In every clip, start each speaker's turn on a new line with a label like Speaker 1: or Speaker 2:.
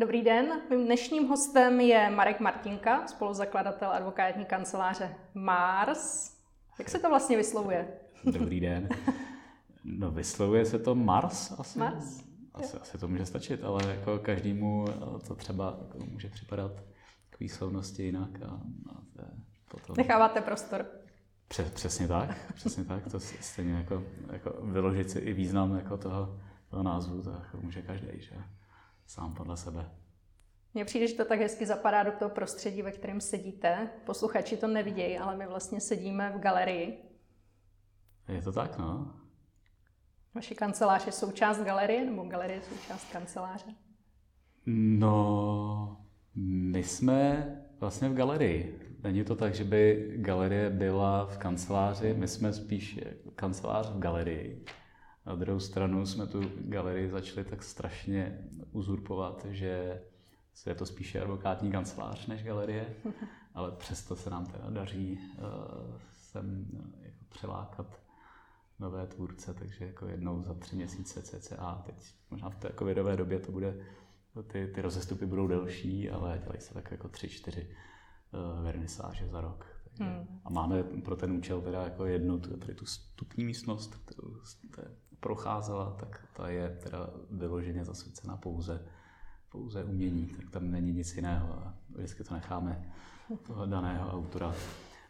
Speaker 1: Dobrý den, mým dnešním hostem je Marek Martinka, spoluzakladatel advokátní kanceláře Mars. Jak se to vlastně vyslovuje?
Speaker 2: Dobrý den. No vyslovuje se to Mars asi?
Speaker 1: Mars?
Speaker 2: Asi, asi to může stačit, ale jako každému to třeba jako může připadat k výslovnosti jinak. A, a to
Speaker 1: potom... Necháváte prostor.
Speaker 2: Přes, přesně tak, přesně tak. To stejně jako, jako vyložit si i význam jako toho, toho názvu, to jako může každý, že? Sám podle sebe.
Speaker 1: Mně přijde, že to tak hezky zapadá do toho prostředí, ve kterém sedíte. Posluchači to nevidějí, ale my vlastně sedíme v galerii.
Speaker 2: Je to tak, no.
Speaker 1: Vaše kancelář je součást galerie, nebo galerie je součást kanceláře?
Speaker 2: No, my jsme vlastně v galerii. Není to tak, že by galerie byla v kanceláři, my jsme spíš kancelář v galerii. Na druhou stranu jsme tu galerii začali tak strašně uzurpovat, že je to spíše advokátní kancelář než galerie, ale přesto se nám teda daří uh, sem uh, jako přelákat nové tvůrce, takže jako jednou za tři měsíce cca, teď možná v té covidové době to bude, ty, ty rozestupy budou delší, ale dělají se tak jako tři, čtyři uh, vernisáže za rok. Takže, hmm. A máme pro ten účel teda jako jednu, tady tu stupní místnost, kterou jste procházela, tak ta je teda vyloženě zasvěcena pouze pouze umění, tak tam není nic jiného. Vždycky to necháme toho daného autora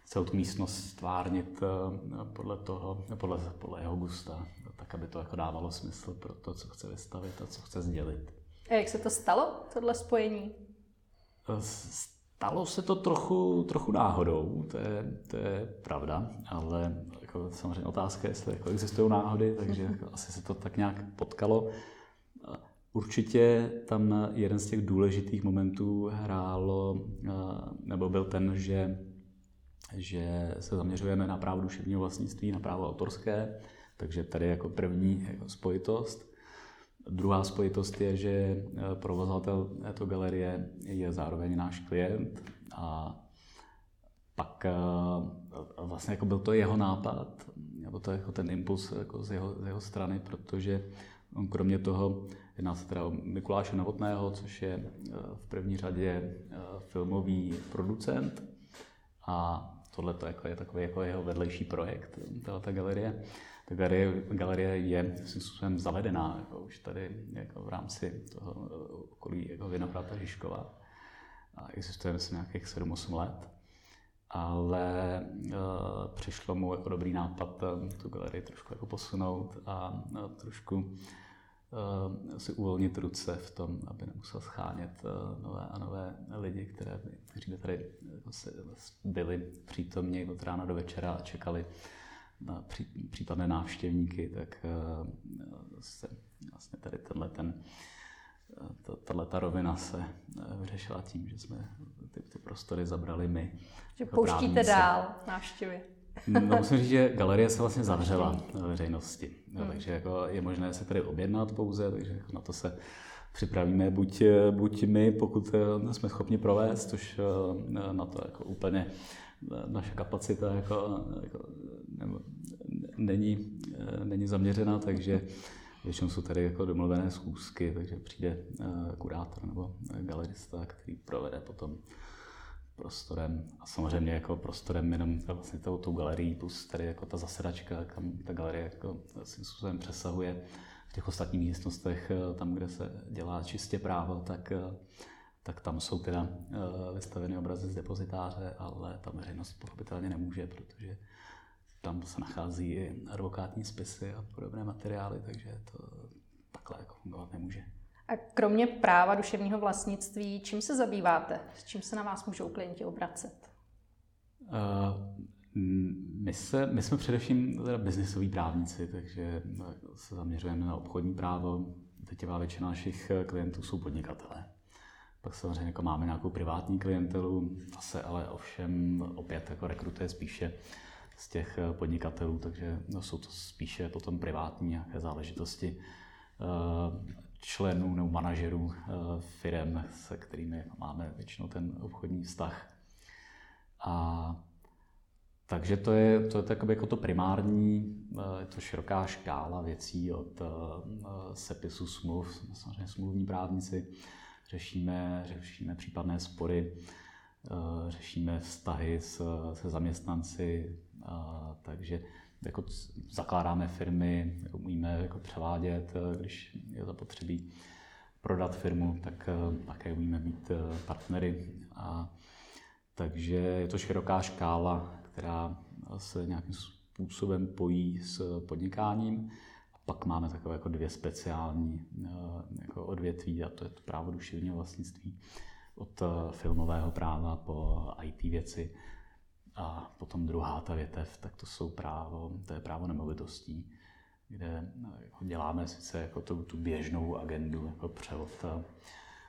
Speaker 2: celou tu místnost stvárnit eh, podle toho, podle, podle jeho gusta, tak, aby to jako dávalo smysl pro to, co chce vystavit a co chce sdělit.
Speaker 1: A jak se to stalo, tohle spojení?
Speaker 2: Eh, stalo se to trochu, trochu náhodou, to je, to je pravda, ale jako samozřejmě otázka je, jestli jako existují náhody, takže jako asi se to tak nějak potkalo. Určitě tam jeden z těch důležitých momentů hrálo, eh, nebo byl ten, že, že se zaměřujeme na právo duševního vlastnictví, na právo autorské, takže tady jako první jako spojitost. Druhá spojitost je, že eh, provozovatel této galerie je zároveň náš klient a pak eh, vlastně jako byl to jeho nápad, nebo to jako ten impuls jako z, jeho, z jeho strany, protože on kromě toho jedná se teda o Mikuláše Novotného, což je eh, v první řadě eh, filmový producent a tohle to jako je takový jako jeho vedlejší projekt, ta galerie. Ta galerie, galerie je svým způsobem zavedená jako už tady jako v rámci toho okolí jako Vinohrada Žižkova. A existuje myslím nějakých 7-8 let ale uh, přišlo mu jako dobrý nápad uh, tu galerii trošku jako posunout a uh, trošku uh, si uvolnit ruce v tom, aby nemusel schánět uh, nové a nové lidi, které by, kteří by tady jako se, byli přítomni od rána do večera a čekali na pří, případné návštěvníky, tak uh, se vlastně tady tenhle ten uh, tahle ta rovina se eh, vyřešila tím, že jsme ty, ty prostory zabrali my.
Speaker 1: Že jako pouštíte dál návštěvy.
Speaker 2: No, musím říct, že galerie se vlastně zavřela na veřejnosti, no, hmm. takže jako je možné se tady objednat pouze, takže jako na to se připravíme buď, buď my, pokud eh, jsme schopni provést, což eh, na to jako úplně naše kapacita jako, jako nebo, není, není zaměřena, takže Většinou jsou tady jako domluvené schůzky, takže přijde uh, kurátor nebo galerista, který provede potom prostorem a samozřejmě jako prostorem jenom vlastně tou, tou galerií plus tady jako ta zasedačka, kam ta galerie jako svým způsobem přesahuje. V těch ostatních místnostech, eh, tam, kde se dělá čistě právo, tak, eh, tak tam jsou teda vystaveny obrazy z depozitáře, ale ta veřejnost pochopitelně nemůže, protože tam se nachází i advokátní spisy a podobné materiály, takže to takhle jako fungovat nemůže.
Speaker 1: A kromě práva duševního vlastnictví, čím se zabýváte? S čím se na vás můžou klienti obracet? Uh,
Speaker 2: my, se, my jsme především teda biznisoví právníci, takže se zaměřujeme na obchodní právo. Drtivá většina našich klientů jsou podnikatelé. Pak samozřejmě jako máme nějakou privátní klientelu, ta se ale ovšem opět jako rekrutuje spíše z těch eh, podnikatelů, takže no, jsou to spíše potom privátní nějaké záležitosti eh, členů nebo manažerů eh, firm, se kterými máme většinou ten obchodní vztah. A takže to je, to je takové jako to primární, je to široká škála věcí od sepisu smluv, samozřejmě smluvní právníci, řešíme, řešíme případné spory, řešíme vztahy s, se zaměstnanci, takže jako zakládáme firmy, umíme jako převádět, když je zapotřebí prodat firmu, tak také umíme mít partnery. A, takže je to široká škála, která se nějakým způsobem pojí s podnikáním. A pak máme takové jako dvě speciální jako odvětví, a to je to právo duševního vlastnictví od filmového práva po IT věci a potom druhá ta větev, tak to jsou právo, to je právo nemovitostí, kde jako děláme sice jako tu, tu běžnou agendu, jako převod eh,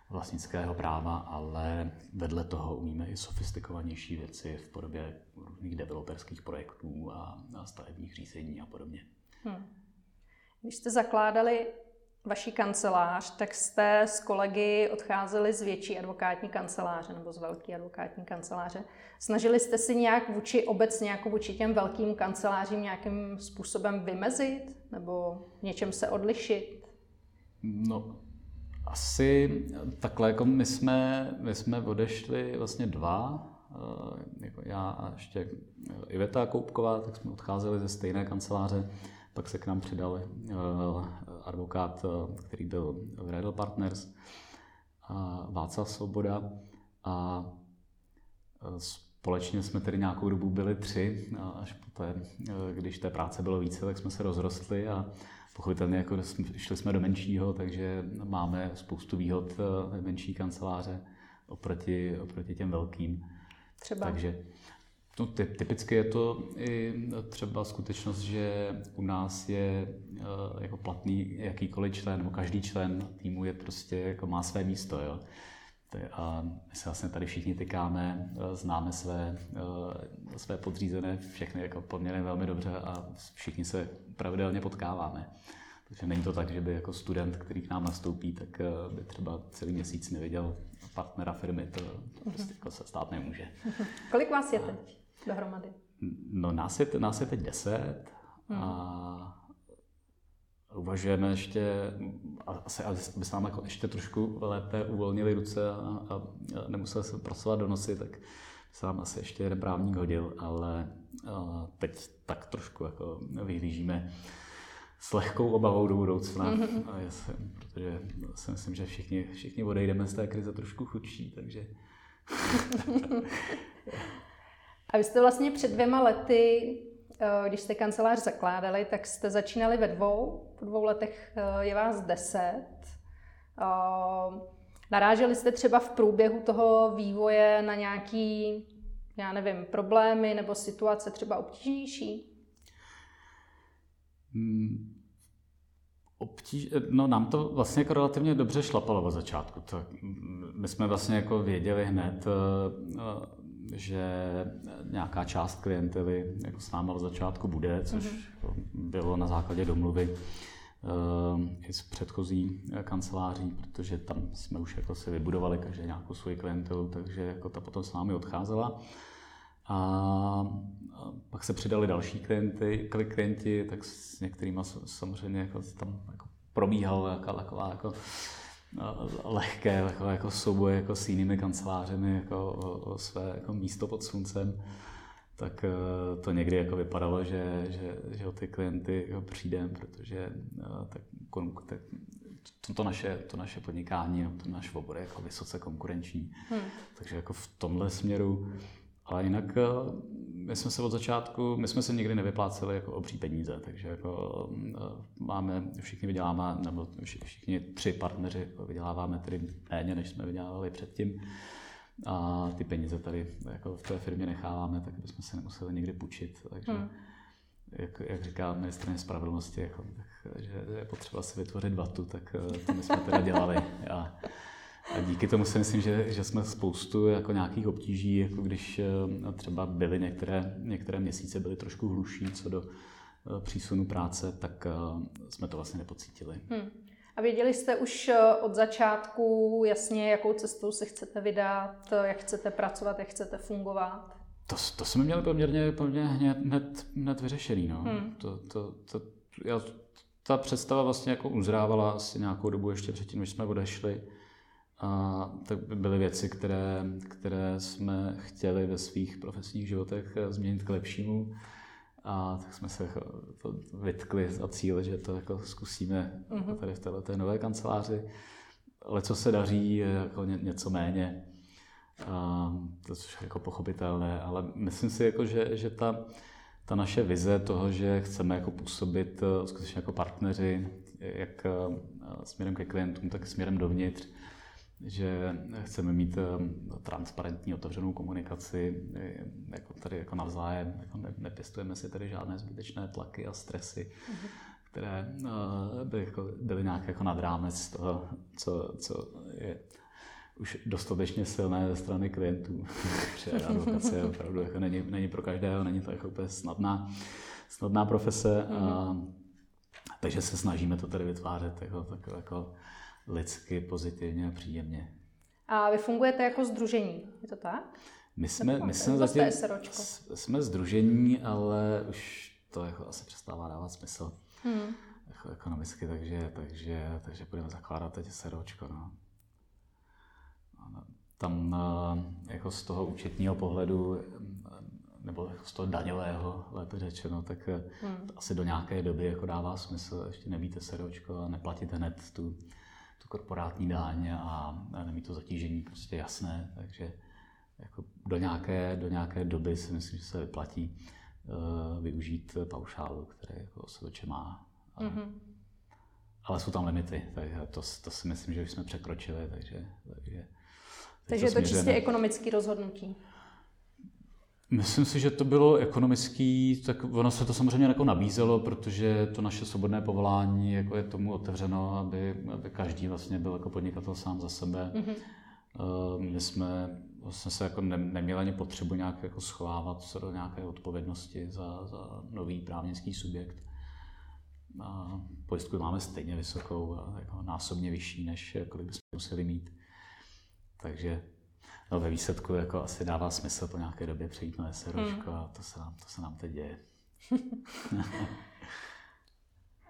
Speaker 2: vlastnického práva, ale vedle toho umíme i sofistikovanější věci v podobě různých developerských projektů a, a stavebních řízení a podobně. Hmm.
Speaker 1: Když jste zakládali vaší kancelář, tak jste s kolegy odcházeli z větší advokátní kanceláře nebo z velké advokátní kanceláře. Snažili jste si nějak vůči obecně jako vůči těm velkým kancelářím nějakým způsobem vymezit nebo něčem se odlišit?
Speaker 2: No, asi takhle, jako my jsme, my jsme odešli vlastně dva, eh, jako já a ještě Iveta Koupková, tak jsme odcházeli ze stejné kanceláře. Pak se k nám přidal eh, advokát, eh, který byl v Redel Partners, Václav Svoboda a eh, společně jsme tedy nějakou dobu byli tři a až poté, když té práce bylo více, tak jsme se rozrostli a pochopitelně jako šli jsme do menšího, takže máme spoustu výhod menší kanceláře oproti, oproti těm velkým.
Speaker 1: Třeba.
Speaker 2: Takže No, typicky je to i třeba skutečnost, že u nás je eh, jako platný jakýkoliv člen, nebo každý člen týmu je prostě jako má své místo. Jo. A my se vlastně tady všichni tykáme, eh, známe své, eh, své podřízené, všechny jako poměrně velmi dobře a všichni se pravidelně potkáváme. Takže není to tak, že by jako student, který k nám nastoupí, tak by třeba celý měsíc neviděl partnera firmy. To prostě jako se stát nemůže.
Speaker 1: Kolik vás je teď? Dohromady?
Speaker 2: No nás je, nás je teď deset hmm. a uvažujeme ještě, asi, aby se nám jako ještě trošku lépe uvolnili ruce a, a nemuseli se pracovat do nosy, tak se nám asi ještě jeden právník hodil, ale teď tak trošku jako vyhlížíme s lehkou obavou do budoucna, mm-hmm. a jsem, protože si myslím, že všichni, všichni odejdeme z té krize trošku chudší, takže
Speaker 1: A vy jste vlastně před dvěma lety, eh, když jste kancelář zakládali, tak jste začínali ve dvou, po dvou letech eh, je vás deset. Eh, naráželi jste třeba v průběhu toho vývoje na nějaký, já nevím, problémy nebo situace třeba obtížnější?
Speaker 2: Hmm. Obtíž, no nám to vlastně jako relativně dobře šlapalo od začátku. To, my jsme vlastně jako věděli hned, že nějaká část klientely jako s náma v začátku bude, což mm-hmm. bylo na základě domluvy uh, i z předchozí kanceláří, protože tam jsme už jako si vybudovali každý nějakou svoji klientelu, takže jako ta potom s námi odcházela. A pak se přidali další klienty, klienti, tak s některými samozřejmě jako tam jako probíhala taková jako lehké takové jako souboje jako s jinými kancelářemi jako o, o své jako místo pod sluncem, tak eh, to někdy jako vypadalo, že, že, že o ty klienty jako přijdem, protože eh, tak, tak to, to, naše, to naše podnikání, to náš obor je jako vysoce konkurenční. Hmm. Takže jako v tomhle směru ale jinak eh, my jsme se od začátku, my jsme se nikdy nevypláceli jako obří peníze, takže jako eh, máme, všichni vyděláváme, nebo všichni tři partneři vyděláváme tedy méně, než jsme vydělávali předtím. A ty peníze tady jako v té firmě necháváme, tak bychom se nemuseli nikdy půjčit. Takže hmm. jak, jak říká ministrině spravedlnosti, jako, tak, že je potřeba si vytvořit vatu, tak eh, to my jsme teda dělali. A, a díky tomu si myslím, že, že jsme spoustu jako nějakých obtíží, jako když eh, třeba byly některé, některé měsíce byly trošku hluší co do eh, přísunu práce, tak eh, jsme to vlastně nepocítili. Hmm.
Speaker 1: A věděli jste už od začátku jasně, jakou cestou se chcete vydat, jak chcete pracovat, jak chcete fungovat?
Speaker 2: To, to jsme měli poměrně, poměrně hned, hned vyřešený. No. Hmm. To, to, to, já, ta představa vlastně jako uzrávala asi nějakou dobu ještě předtím, než jsme odešli. A tak byly věci, které, které jsme chtěli ve svých profesních životech změnit k lepšímu. A tak jsme se to vytkli za cíl, že to jako zkusíme mm-hmm. tady v této nové kanceláři. Ale co se daří, je jako ně, něco méně. A to je jako pochopitelné, ale myslím si, jako, že, že ta, ta naše vize toho, že chceme jako působit eh, skutečně jako partneři, jak eh, směrem ke klientům, tak směrem dovnitř, že chceme mít eh, transparentní, otevřenou komunikaci, jako tady jako navzájem, jako nepěstujeme si tady žádné zbytečné tlaky a stresy, mm-hmm. které by jako, byly nějak jako nad rámec toho, co, co je už dostatečně silné ze strany klientů. Protože advokace opravdu jako není, není pro každého, není to jako úplně snadná, snadná profese. Mm-hmm. A, mhm. takže se snažíme to tady vytvářet jako, tak, jako lidsky, pozitivně a příjemně.
Speaker 1: A vy fungujete jako združení, je to tak?
Speaker 2: My jsme, my jsme zatím, jsme združení, ale už to jako asi přestává dávat smysl. Hmm. Jako ekonomicky, takže, takže, takže budeme zakládat teď SROčko. No tam eh, jako z toho účetního pohledu eh, nebo jako z toho daňového, lépe řečeno, tak eh, hmm. asi do nějaké doby jako dává smysl, ještě nebýte seročko a neplatit hned tu korporátní daň a nemít to zatížení prostě jasné, takže jako do, nějaké, do nějaké doby si myslím, že se vyplatí uh, využít paušálu, který jako osobeče má. Ale, mm-hmm. ale jsou tam limity, takže to, to si myslím, že už jsme překročili, takže, takže
Speaker 1: takže je to čistě ekonomické rozhodnutí.
Speaker 2: Myslím si, že to bylo ekonomický, tak ono se to samozřejmě jako nabízelo, protože to naše svobodné povolání jako je tomu otevřeno, aby, aby každý vlastně byl jako podnikatel sám za sebe. Mm-hmm. My jsme vlastně se jako ne, neměli ani potřebu nějak jako schovávat se do nějaké odpovědnosti za, za nový právnický subjekt. A pojistku máme stejně vysokou, jako násobně vyšší, než kolik bychom museli mít. Takže no, ve výsledku jako asi dává smysl po nějaké době přejít na SROčko hmm. a to se nám, to se nám teď děje.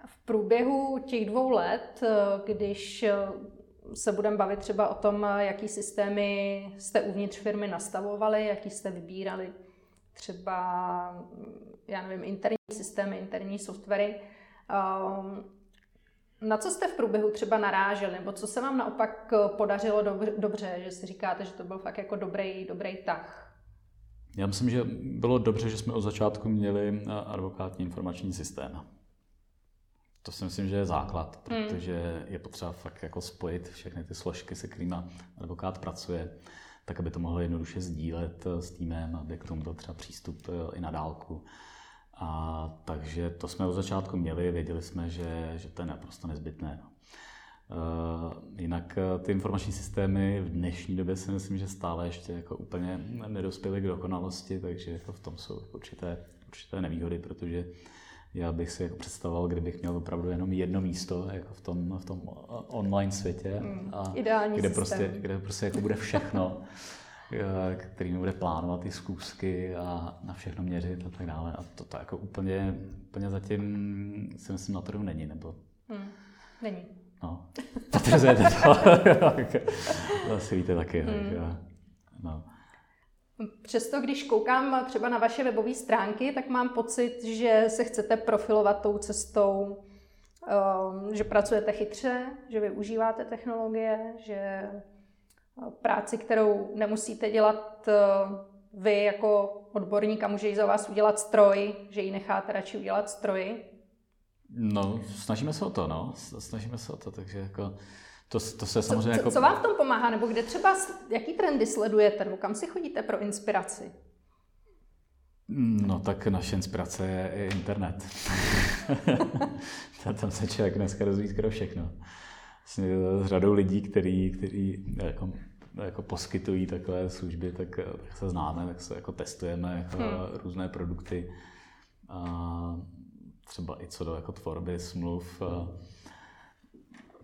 Speaker 1: v průběhu těch dvou let, když se budeme bavit třeba o tom, jaký systémy jste uvnitř firmy nastavovali, jaký jste vybírali, třeba, já nevím, interní systémy, interní softwary, na co jste v průběhu třeba naráželi, nebo co se vám naopak eh, podařilo dobře, že si říkáte, že to byl fakt jako dobrý, dobrý tah?
Speaker 2: Já myslím, že bylo dobře, že jsme od začátku měli eh, advokátní informační systém. To si myslím, že je základ, hmm. protože hmm. je potřeba fakt jako spojit všechny ty složky, se kterými advokát pracuje, tak aby to mohl jednoduše sdílet eh, s týmem, aby k tomu byl třeba přístup i na dálku. A takže to jsme od začátku měli, věděli jsme, že, že to je naprosto nezbytné. No. Uh, jinak eh, ty informační systémy v dnešní době si myslím, že stále ještě jako úplně nedospěly k dokonalosti, takže jako v tom jsou určité, určité nevýhody, protože já bych si jako představoval, kdybych měl opravdu jenom jedno místo jako v tom, v tom online světě,
Speaker 1: mm, a Ideální
Speaker 2: kde, prostě, kde prostě jako bude všechno. Eh, který mi bude plánovat ty zkusky a na všechno měřit a tak dále. A to, to jako úplně, úplně zatím si myslím na trhu není, nebo...
Speaker 1: Hmm, není.
Speaker 2: No, potvrzujete to. to asi víte taky. Hmm. Tak, no.
Speaker 1: Přesto, když koukám třeba na vaše webové stránky, tak mám pocit, že se chcete profilovat tou cestou, ehm, že pracujete chytře, že využíváte technologie, že práci, kterou nemusíte dělat eh, vy jako odborník a může ji za vás udělat stroj, že ji necháte radši udělat stroji?
Speaker 2: No, snažíme se o to, no. Snažíme se o to, takže jako to, to se samozřejmě
Speaker 1: co,
Speaker 2: jako...
Speaker 1: Co vám v tom pomáhá, nebo kde třeba, jaký trendy sledujete, nebo kam si chodíte pro inspiraci?
Speaker 2: No tak naše inspirace je internet. Tam se člověk dneska dozví skoro všechno. Vlastně s řadou lidí, který, který jako jako poskytují takové služby, tak, tak se známe, tak se jako testujeme jako hmm. různé produkty. A třeba i co do jako tvorby smluv.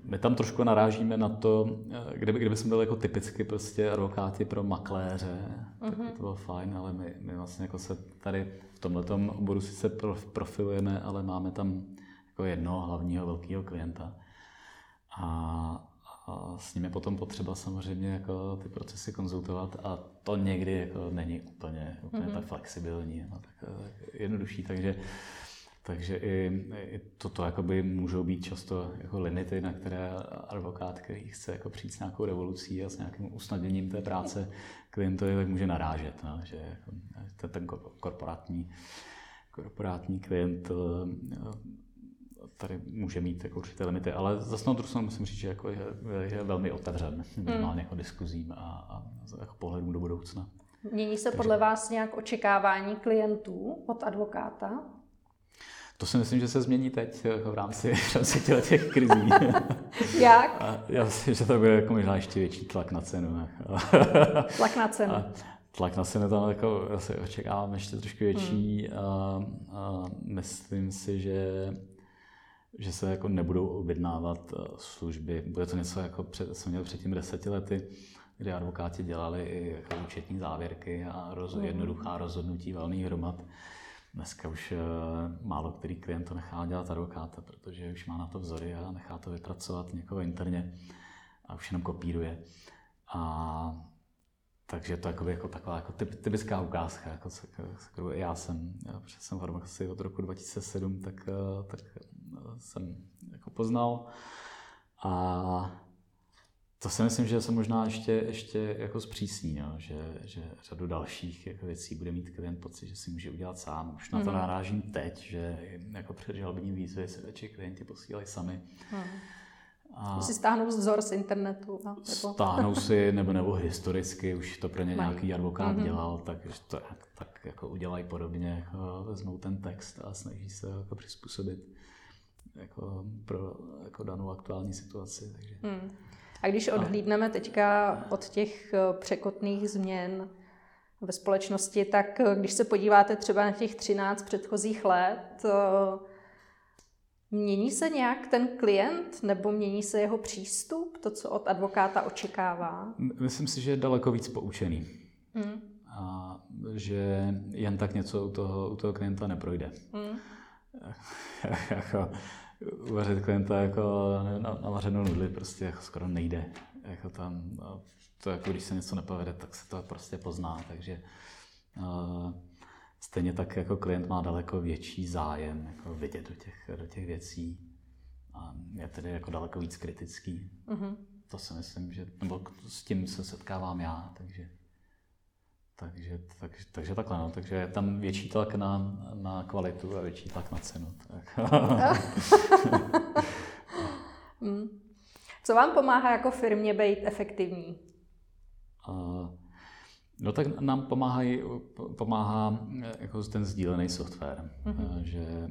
Speaker 2: My tam trošku narážíme na to, kdyby, kdyby jsme byli jako typicky prostě advokáti pro makléře, tak mhm. to bylo fajn, ale my, my vlastně jako se tady v tomhle oboru sice profilujeme, ale máme tam jako jednoho hlavního velkého klienta. A a s nimi potom potřeba samozřejmě jako ty procesy konzultovat a to někdy jako není úplně, úplně mm-hmm. tak flexibilní, no, tak, tak jednodušší, takže takže i, i toto jakoby můžou být často jako limity, na které advokát, který chce jako přijít s nějakou revolucí a s nějakým usnadněním té práce klientovi, tak může narážet. No, že jako, ten, korporátní, korporátní klient tady může mít jako určité limity, ale zase na druhou musím říct, že jako je, je velmi otevřen minimálně hmm. jako diskuzím a, a jako pohledům do budoucna.
Speaker 1: Mění se Takže... podle vás nějak očekávání klientů od advokáta?
Speaker 2: To si myslím, že se změní teď jako v rámci, v rámci těch krizí.
Speaker 1: Jak?
Speaker 2: A já myslím, že to bude jako možná ještě větší tlak na cenu.
Speaker 1: tlak na cenu.
Speaker 2: A tlak na cenu tam jako asi očekávám ještě trošku větší. Hmm. A, a myslím si, že že se jako nebudou objednávat eh, služby. Bude to něco, jako před, jsem měl před tím deseti lety, kdy advokáti dělali i jako účetní závěrky a roz, mm. jednoduchá rozhodnutí valných hromad. Dneska už uh, málo který klient to nechá dělat advokáta, protože už má na to vzory a nechá to vypracovat někoho interně a už jenom kopíruje. A takže to je jako taková jako typ, typická ukázka, jako, kterou já jsem, já, jsem farmaci od roku 2007, tak, eh, tak jsem jako poznal. A to si myslím, že se možná ještě, ještě jako zpřísní, jo? Že, že řadu dalších jako věcí bude mít klient pocit, že si může udělat sám. Už na to mm-hmm. narážím teď, že jako před žalobní výzvy se radši klienti posílají sami. Mm.
Speaker 1: A si stáhnou vzor z internetu.
Speaker 2: A, nebo... Stáhnou si, nebo, nebo historicky, už to pro ně Mají. nějaký advokát mm-hmm. dělal, tak, to, tak jako udělají podobně, jako vezmou ten text a snaží se jako přizpůsobit jako pro jako danou aktuální situaci. Takže. Hmm.
Speaker 1: A když odhlídneme teďka od těch eh, překotných změn ve společnosti, tak eh, když se podíváte třeba na těch 13 předchozích let, eh, mění se nějak ten klient nebo mění se jeho přístup, to, co od advokáta očekává?
Speaker 2: Myslím si, že je daleko víc poučený. Hmm. A že jen tak něco u toho, u toho klienta neprojde. Hmm. jako, uvařit klienta jako na, na vařenou nudli prostě jako skoro nejde. Jako tam, to jako když se něco nepovede, tak se to prostě pozná, takže uh, stejně tak jako klient má daleko větší zájem jako vidět do těch, do těch věcí a je tedy jako daleko víc kritický. Mm-hmm. To si myslím, že, nebo s tím se setkávám já, takže takže, tak, takže takhle, no. takže je tam větší tlak na, na kvalitu a větší tlak na cenu. Tak.
Speaker 1: Hmm. Co vám pomáhá jako firmě být efektivní?
Speaker 2: Uh, no tak nám pomáhají, pomáhá jako ten sdílený software, mm-hmm. že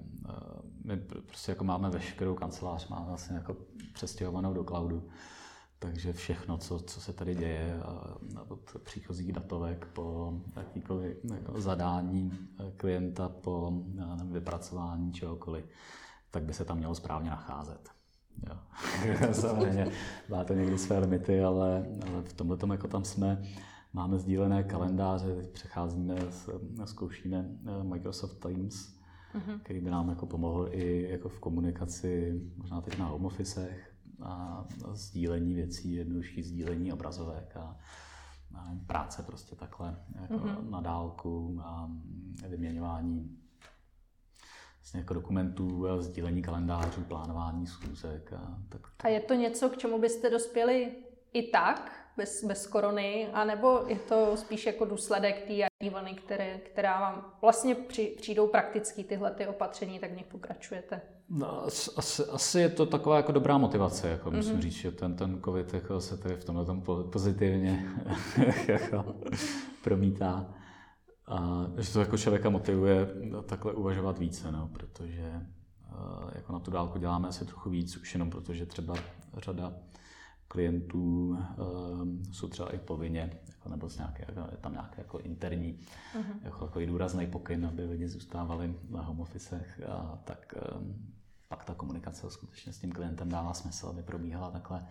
Speaker 2: my prostě jako máme veškerou kancelář, máme vlastně jako přestěhovanou do cloudu takže všechno, co, co se tady děje, od příchozích datovek po jakýkoliv jako zadání e, klienta, po nevím, vypracování čehokoliv, tak by se tam mělo správně nacházet. Jo. Samozřejmě má to někdy své limity, ale, ale v tomhle tom, jako tam jsme, máme sdílené kalendáře, přecházíme, zkoušíme e, Microsoft Teams, uh-huh. který by nám jako pomohl i jako v komunikaci, možná teď na home officech, a sdílení věcí, jednodušší sdílení obrazovek a, a práce prostě takhle jako mm-hmm. na dálku a vyměňování vlastně jako dokumentů, sdílení kalendářů, plánování schůzek. A, tak.
Speaker 1: a je to něco, k čemu byste dospěli i tak, bez, bez korony, anebo je to spíš jako důsledek té vlny, které, která vám vlastně při, přijdou prakticky tyhle ty opatření, tak v nich pokračujete?
Speaker 2: No, asi, asi je to taková jako dobrá motivace, jako mm-hmm. musím říct, že ten, ten covid jako se tady v tomhle tom pozitivně jako promítá. A že to jako člověka motivuje takhle uvažovat více, no, protože jako na tu dálku děláme asi trochu víc, už jenom protože třeba řada klientů jsou třeba i povinně, jako, nebo nějaké, jako, je tam nějaké jako interní, uh-huh. jako, jako důrazný pokyn, aby lidi zůstávali na home officech, a tak pak ta komunikace skutečně s tím klientem dává smysl, aby probíhala takhle.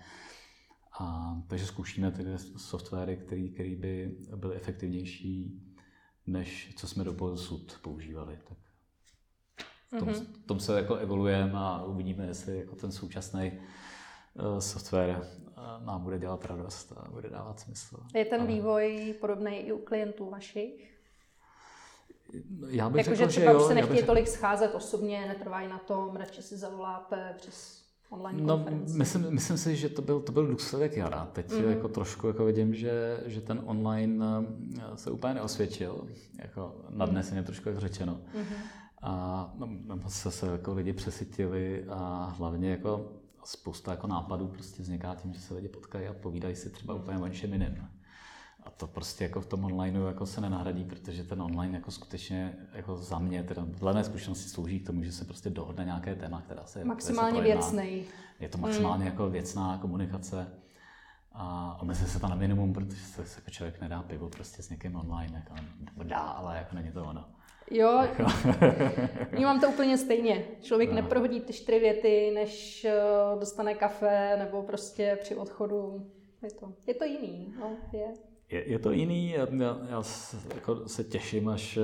Speaker 2: A, takže zkoušíme ty softwary, které by byly efektivnější, než co jsme do posud používali. Tak v tom, mm-hmm. tom se jako evoluujeme a uvidíme, jestli jako ten současný uh, software nám bude dělat radost a bude dávat smysl.
Speaker 1: Je ten vývoj podobný i u klientů vašich?
Speaker 2: Já bych
Speaker 1: jako,
Speaker 2: řekl,
Speaker 1: že třeba
Speaker 2: že
Speaker 1: už
Speaker 2: jo,
Speaker 1: se
Speaker 2: já
Speaker 1: nechtějí
Speaker 2: bych...
Speaker 1: tolik scházet osobně, netrvají na tom, radši si zavoláte přes online
Speaker 2: No,
Speaker 1: konferenci.
Speaker 2: myslím, myslím si, že to byl, to byl důsledek jara. Teď mm. jako trošku jako vidím, že, že ten online eh, se úplně neosvědčil. Jako nadneseně mm. trošku jak řečeno. Mm. A no, se, se jako lidi přesytili a hlavně jako spousta jako nápadů prostě vzniká tím, že se lidi potkají a povídají si třeba úplně o něčem jiném. A to prostě jako v tom onlineu jako se nenahradí, protože ten online jako skutečně jako za mě, teda dle mé zkušenosti slouží k tomu, že se prostě dohodne nějaké téma, která se
Speaker 1: Maximálně
Speaker 2: které se
Speaker 1: věcný.
Speaker 2: Je to maximálně mm. jako věcná komunikace a omezuje se to na minimum, protože se, se jako člověk nedá pivo prostě s někým online, jako, dá, ale jako není to ono.
Speaker 1: Jo, vnímám to úplně stejně. Člověk no. neprohodí ty čtyři věty, než eh, dostane kafe, nebo prostě při odchodu. Je to, je to jiný, no, je.
Speaker 2: Je, je to jiný, já, já se, jako se těším, až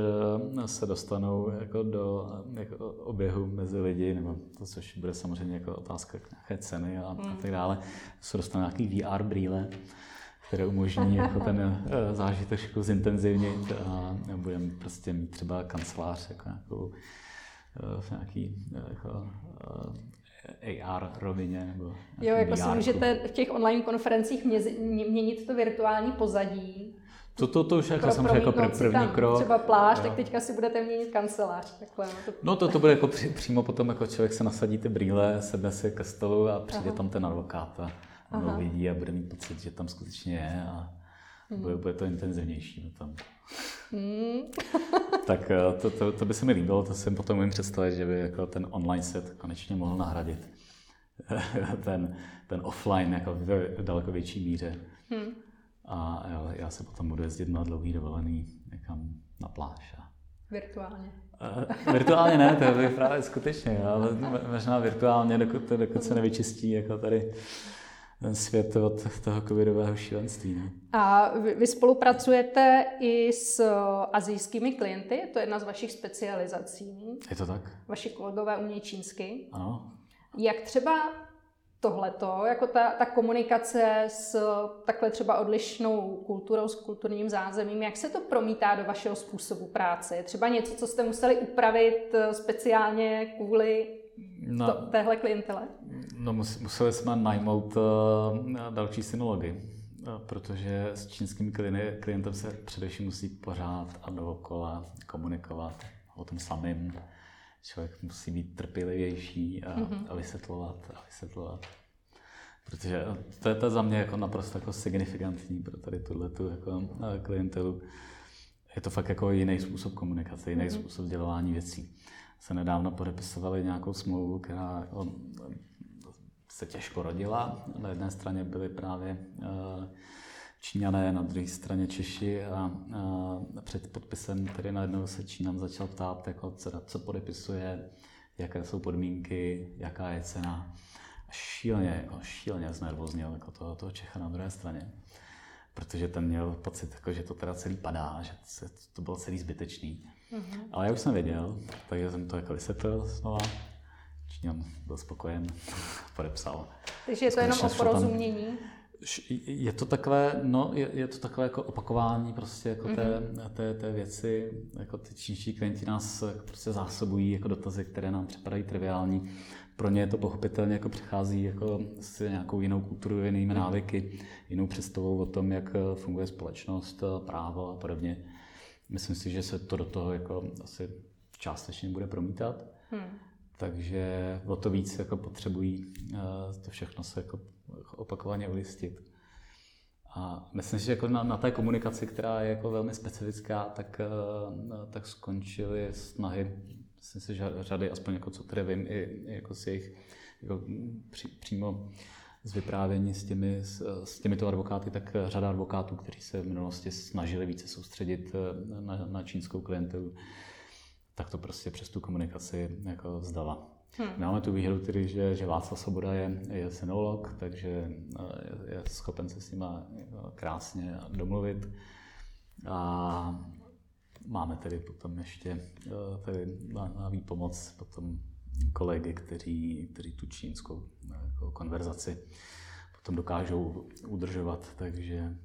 Speaker 2: eh, se dostanou jako do jako oběhu mezi lidi, nebo to, což bude samozřejmě jako otázka nějaké ceny a, hmm. a tak dále. Se dostanou nějaký VR brýle, které umožní jako ten eh, zážitek jako zintenzivnit a budeme prostě mít třeba kancelář jako nějakou v nějaký jako, AR rovině. Nebo
Speaker 1: jo, jako si můžete v těch online konferencích měnit to virtuální pozadí.
Speaker 2: To, to, to už jako samozřejmě jako pr- první tam krok.
Speaker 1: Třeba pláž, jo. tak teďka si budete měnit kancelář. Takhle, no,
Speaker 2: to... no to, to bude jako při, přímo potom, jako člověk se nasadí ty brýle, sedne si ke stolu a přijde Aha. tam ten advokát a ho vidí a bude mít pocit, že tam skutečně je a hmm. bude, bude to intenzivnější. No tam. Hmm. tak eh, to, to, to, by se mi líbilo, to si potom umím představit, že by jako ten online set konečně mohl nahradit ten, ten offline jako v daleko větší míře. Hmm. A já, já se potom budu jezdit na dlouhý dovolený někam na pláž. A...
Speaker 1: Virtuálně.
Speaker 2: Uh, virtuálně ne, to je právě skutečně, ale možná virtuálně, dokud, dokud se nevyčistí jako tady ten svět od toho covidového šílenství. Ne?
Speaker 1: A vy, vy spolupracujete i s eh, azijskými klienty? To je jedna z vašich specializací.
Speaker 2: Je to tak?
Speaker 1: Vaši kolegové umí čínsky.
Speaker 2: Ano.
Speaker 1: Jak třeba tohleto, jako ta, ta komunikace s takhle třeba odlišnou kulturou, s kulturním zázemím, jak se to promítá do vašeho způsobu práce? Je třeba něco, co jste museli upravit eh, speciálně kvůli no, to, téhle klientele?
Speaker 2: No, museli jsme najmout uh, další synology, uh, protože s čínským klientem se především musí pořád a dookola komunikovat o tom samém. Člověk musí být trpělivější a, mm-hmm. a vysvětlovat a vysvětlovat. Protože to je to za mě jako naprosto jako signifikantní pro tady tuhle tu jako klientelu. Je to fakt jako jiný způsob komunikace, jiný mm-hmm. způsob dělování věcí se nedávno podepisovali nějakou smlouvu, která jako, se těžko rodila. Na jedné straně byly právě eh, Číňané, na druhé straně Češi a, a před podpisem tedy najednou se Čínam začal ptát, jako, co, co podepisuje, jaké jsou podmínky, jaká je cena. Šíleně, jako, šíleně znervoznil jako toho, toho Čecha na druhé straně. Protože ten měl pocit, jako, že to teda celý padá, že to bylo celý zbytečný. Mm-hmm. Ale já už jsem věděl, takže jsem to jako vysvětlil znova. Číňan byl spokojen, podepsal.
Speaker 1: Takže je to jenom o porozumění?
Speaker 2: Je to takové, no, je, je to takové jako opakování prostě jako mm-hmm. té, mhm. té, té, věci, jako ty čínští klienti nás prostě zásobují jako dotazy, které nám připadají triviální. Pro ně to pochopitelně jako přichází jako s nějakou jinou kulturou, jinými návyky, jinou představou o tom, jak funguje společnost, právo a podobně. Myslím si, že se to do toho jako asi částečně bude promítat. Hmm. Takže o to víc jako potřebují uh, to všechno se jako opakovaně ujistit. A myslím si, že jako na, na té komunikaci, která je jako velmi specifická, tak, uh, tak skončily snahy, myslím si, že řady, aspoň jako co tady vím, i, i jako s jejich jako při, přímo z vyprávění s, těmi, s, s těmito advokáty, tak řada advokátů, kteří se v minulosti snažili více soustředit eh, na, na čínskou klientelu, tak to prostě přes tu komunikaci jako vzdala. Hmm. Máme tu výhodu tedy, že, že Václav Svoboda je, je synolog, takže eh, je, je schopen se s nima eh, krásně domluvit. A máme tedy potom ještě tady na, na výpomoc potom kolegy, kteří, kteří tu čínskou jako konverzaci potom dokážou udržovat, takže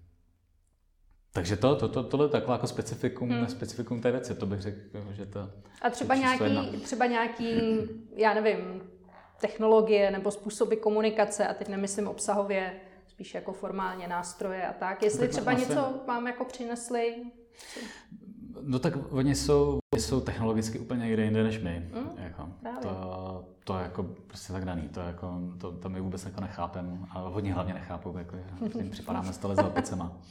Speaker 2: takže to, to, to, tohle je taková jako specifikum, hmm. specifikum té věci, to bych řekl, že to
Speaker 1: A třeba nějaký, třeba nějaký, já nevím, technologie nebo způsoby komunikace, a teď nemyslím obsahově, spíš jako formálně nástroje a tak. Jestli tak třeba něco se... vám jako přinesli?
Speaker 2: No tak oni jsou, oni jsou technologicky úplně někde jinde než my. Mm, jako, to, to je jako prostě tak daný, to, jako, to, to my vůbec jako nechápem a hodně hlavně nechápou, jako, jim připadáme stole s opicema.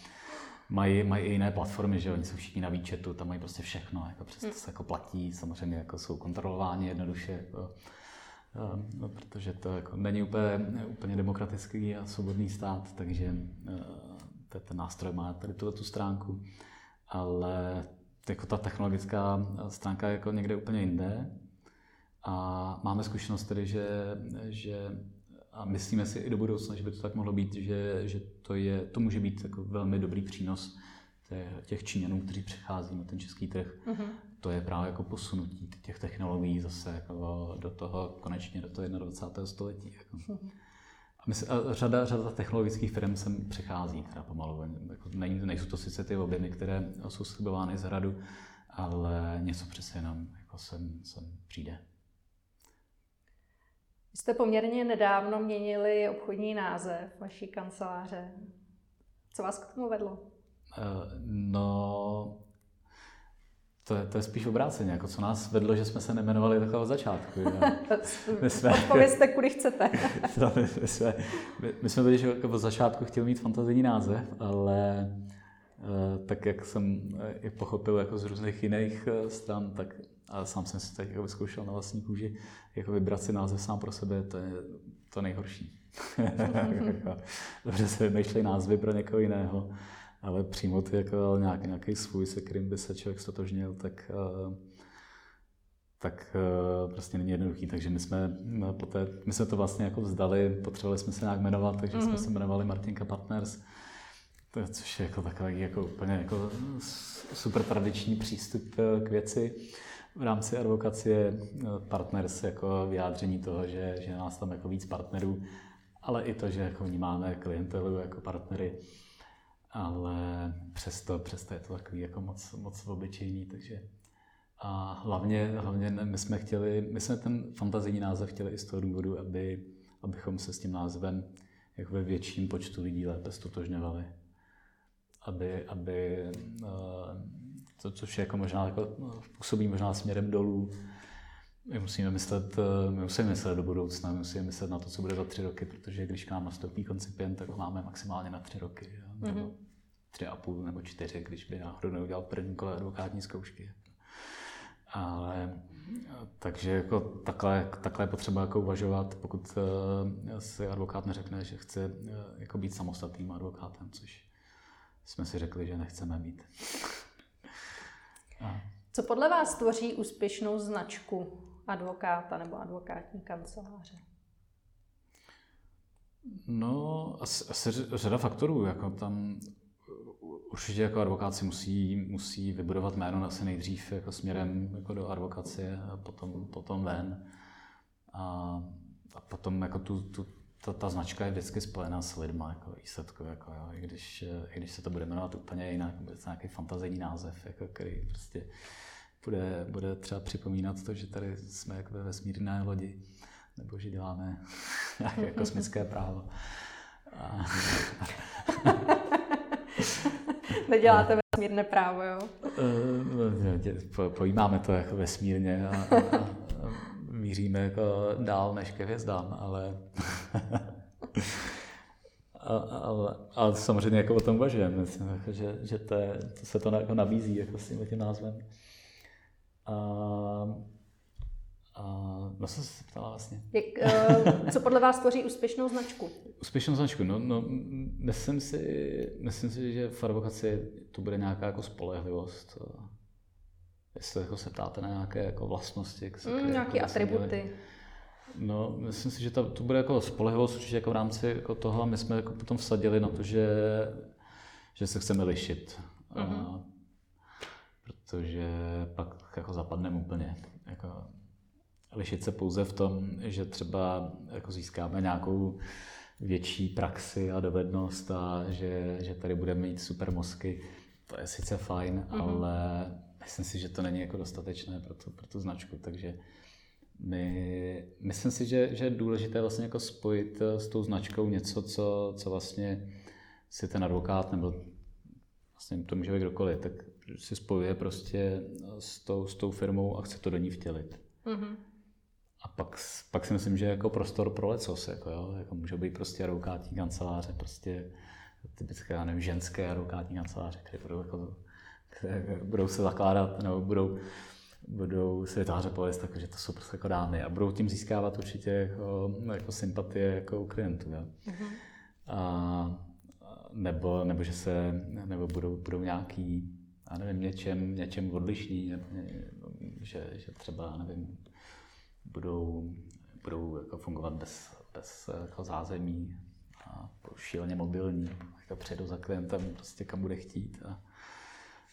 Speaker 2: Mají, mají i jiné platformy, že oni jsou všichni na výčetu, tam mají prostě všechno, jako přesto mm. se jako platí, samozřejmě jako jsou kontrolováni jednoduše. Jako, no, protože to jako není úplně, úplně demokratický a svobodný stát, takže eh, ten nástroj má tady tuto tu stránku, ale jako ta technologická stránka je jako někde úplně jinde. A máme zkušenost tedy, že, že a myslíme si i do budoucna, že by to tak mohlo být, že, že to, je, to může být jako velmi dobrý přínos těch Číňanů, kteří přichází na ten český trh. Mm-hmm. To je právě jako posunutí těch technologií zase jako do toho, konečně do toho 21. století. Jako. Mm-hmm. A, mysl, a řada, řada technologických firm sem přichází teda pomalu. Jako nej, nejsou to sice ty objemy, které jsou slibovány z hradu, ale něco přesně jenom jako sem, sem přijde.
Speaker 1: Vy jste poměrně nedávno měnili obchodní název vaší kanceláře. Co vás k tomu vedlo?
Speaker 2: Uh, no, to je, to je spíš obráceně, jako co nás vedlo, že jsme se nemenovali takhle od začátku.
Speaker 1: my jsme, Odpovězte, kudy chcete.
Speaker 2: no, my, my, jsme, my, my jsme že jako od začátku chtěli mít fantazijní název, ale uh, tak jak jsem je pochopil jako z různých jiných stran, tak a sám jsem si teď jako vyzkoušel na vlastní kůži, jako vybrat si název sám pro sebe, to je to nejhorší. Dobře se vymýšlej názvy pro někoho jiného, ale přijmout jako nějaký, nějaký svůj, se kterým by se člověk stotožnil, tak, eh, tak eh, prostě není jednoduchý. Takže my jsme, poté, my jsme to vlastně jako vzdali, potřebovali jsme se nějak jmenovat, takže mm-hmm. jsme mhm. se jmenovali Martinka Partners, což je jako takový jako úplně jako super tradiční přístup eh, k věci v rámci advokacie partners jako vyjádření toho, že, že nás tam jako víc partnerů, ale i to, že jako vnímáme klientelu jako partnery, ale přesto, přesto je to takový jako moc, moc obyčejný, takže a hlavně, hlavně my jsme chtěli, my jsme ten fantazijní název chtěli i z toho důvodu, aby, abychom se s tím názvem jako ve větším počtu lidí lépe stotožňovali. Aby, aby uh, to, což je jako možná jako, působí možná směrem dolů. My musíme myslet, my musíme myslet do budoucna, my musíme myslet na to, co bude za tři roky, protože když k nám nastoupí koncipient, tak ho máme maximálně na tři roky. Jo? Nebo mm-hmm. tři a půl nebo čtyři, když by náhodou neudělal první kole advokátní zkoušky. Ale takže jako takhle, takhle je potřeba jako uvažovat, pokud eh, si advokát neřekne, že chce eh, jako být samostatným advokátem, což jsme si řekli, že nechceme být.
Speaker 1: Co podle vás tvoří úspěšnou značku advokáta nebo advokátní kanceláře?
Speaker 2: No, asi, asi řada faktorů. Jako tam určitě jako advokáci musí, musí vybudovat jméno asi nejdřív jako směrem jako do advokacie a potom, potom ven. A, a potom jako tu, tu, ta, ta, značka je vždycky spojená s lidma, jako výsledku, jako jo, i když, i když se to bude jmenovat úplně jinak, bude to nějaký fantazijní název, jako, který prostě bude, bude třeba připomínat to, že tady jsme jako ve vesmírné lodi, nebo že děláme nějaké kosmické právo. A...
Speaker 1: Neděláte vesmírné právo, jo?
Speaker 2: Eh, pojímáme to jako vesmírně a, a, a míříme jako dál než ke hvězdám, ale a, a, a samozřejmě jako o tom uvažujeme, myslím, jako, že, že to, je, to se to jako nabízí jako s tím, tím názvem. A, a no jsem se ptala vlastně.
Speaker 1: Jak, uh, co podle vás tvoří úspěšnou značku?
Speaker 2: Úspěšnou značku? No, no myslím, si, myslím si, že v advokaci to bude nějaká jako spolehlivost. Jestli jako se ptáte na nějaké jako vlastnosti.
Speaker 1: Mm, nějaké jako atributy.
Speaker 2: No, myslím si, že to, to bude jako spolehlivost určitě jako v rámci jako toho a my jsme jako potom vsadili na to, že, že se chceme lišit. Uh-huh. A, mhm. protože pak jako zapadneme úplně. Jako, lišit se pouze v tom, že třeba jako získáme nějakou větší praxi a dovednost a že, že tady budeme mít super mozky. To je sice fajn, mm-hmm. ale myslím si, že to není jako dostatečné pro tu, pro tu značku, takže my, myslím si, že, že je důležité vlastně jako spojit eh, s tou značkou něco, co, co vlastně si ten advokát nebo vlastně to může být kdokoliv, tak si spojuje prostě s tou, s tou firmou a chce to do ní vtělit. Mm-hmm. A pak, pak si myslím, že jako prostor pro lecos, jako, jo, jako může být prostě advokátní kanceláře, prostě typické, já nevím, ženské advokátní kanceláře, které budou, jako, které budou se zakládat, nebo budou, budou se vytvářet pověst, takže to jsou prostě jako dámy a budou tím získávat určitě jako, jako sympatie jako u klientů. Jo. Mm-hmm. A, nebo, nebo že se, nebo budou, budou nějaký, já nevím, něčem, něčem odlišný, že, že třeba, nevím, budou, budou jako fungovat bez, bez jako zázemí a šíleně mobilní, jako přijedu za klientem prostě kam bude chtít a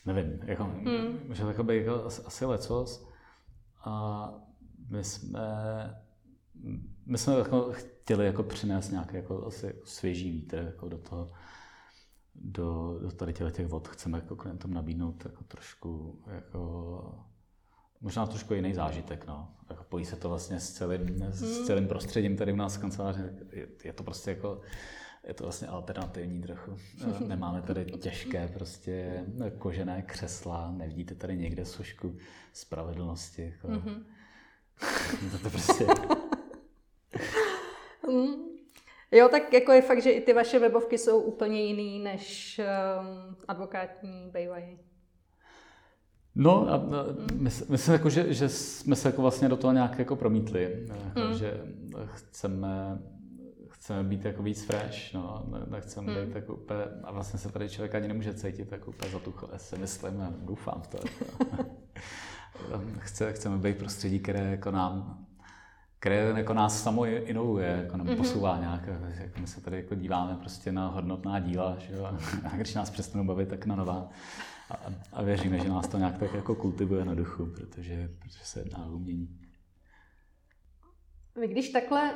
Speaker 2: nevím, jako, hmm. že to být jako asi lecos a my jsme my jsme jako chtěli jako přinést nějaký jako asi svěží vítr jako do toho, do, do tady těch vod chceme jako klientům nabídnout jako trošku jako možná trošku jiný zážitek, no. Jako pojí se to vlastně s celým, s hmm. celým prostředím tady u nás v kanceláři. Je, je to prostě jako, je to vlastně alternativní trochu. Nemáme tady těžké prostě kožené křesla, nevidíte tady někde sošku spravedlnosti. Jako. Mm-hmm. to, to prostě...
Speaker 1: mm. Jo, tak jako je fakt, že i ty vaše webovky jsou úplně jiný, než um, advokátní bývají.
Speaker 2: No, a, a myslím, jako, že, že jsme se jako vlastně do toho nějak jako promítli, mm. že chceme, chceme být jako víc fresh, no, nechceme mm. být jako úplně, a vlastně se tady člověk ani nemůže cítit jako úplně zatuchle, si myslím a doufám v to. Chce, chceme být prostředí, které jako nám které jako nás samo inovuje, jako nám mm-hmm. posouvá nějak. Jako my se tady jako díváme prostě na hodnotná díla, že jo? a když nás přestanou bavit, tak na nová. A, a věříme, že nás to nějak tak jako kultivuje na duchu, protože, protože se jedná o umění.
Speaker 1: Vy když takhle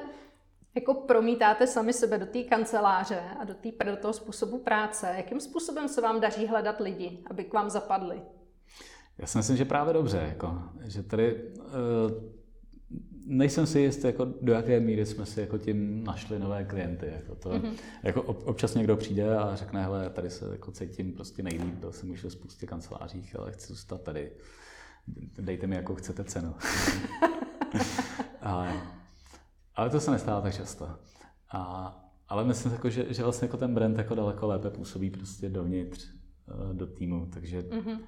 Speaker 1: jako promítáte sami sebe do té kanceláře a do, tý, do toho způsobu práce, jakým způsobem se vám daří hledat lidi, aby k vám zapadli?
Speaker 2: Já si myslím, že právě dobře, jako, že tady uh, nejsem si jist, jako, do jaké míry jsme si jako tím našli nové klienty. Jako to, mm-hmm. jako občas někdo přijde a řekne, hele, tady se jako cítím prostě nejlíp, byl jsem už ve spoustě kancelářích, ale chci zůstat tady. Dejte mi, jako chcete cenu. ale, ale to se nestává tak často. A, ale myslím, jako, že, že vlastně jako ten brand jako daleko lépe působí prostě dovnitř eh, do týmu, takže mm-hmm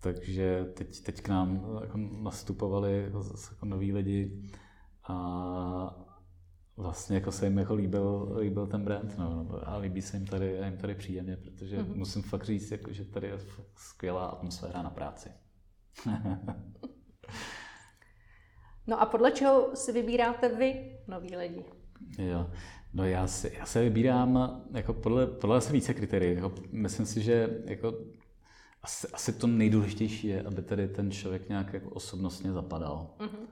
Speaker 2: takže teď, teď k nám jako nastupovali jako jako noví lidi a vlastně jako se jim jako líbil, líbil ten brand no, a líbí se jim tady, jim tady příjemně, protože mm-hmm. musím fakt říct, jako, že tady je skvělá atmosféra na práci.
Speaker 1: no a podle čeho si vybíráte vy noví lidi?
Speaker 2: Jo. No já, si, já se vybírám jako podle, podle asi více kritérií. Jako, myslím si, že jako asi, asi to nejdůležitější je, aby tady ten člověk nějak jako osobnostně zapadal. Mm-hmm.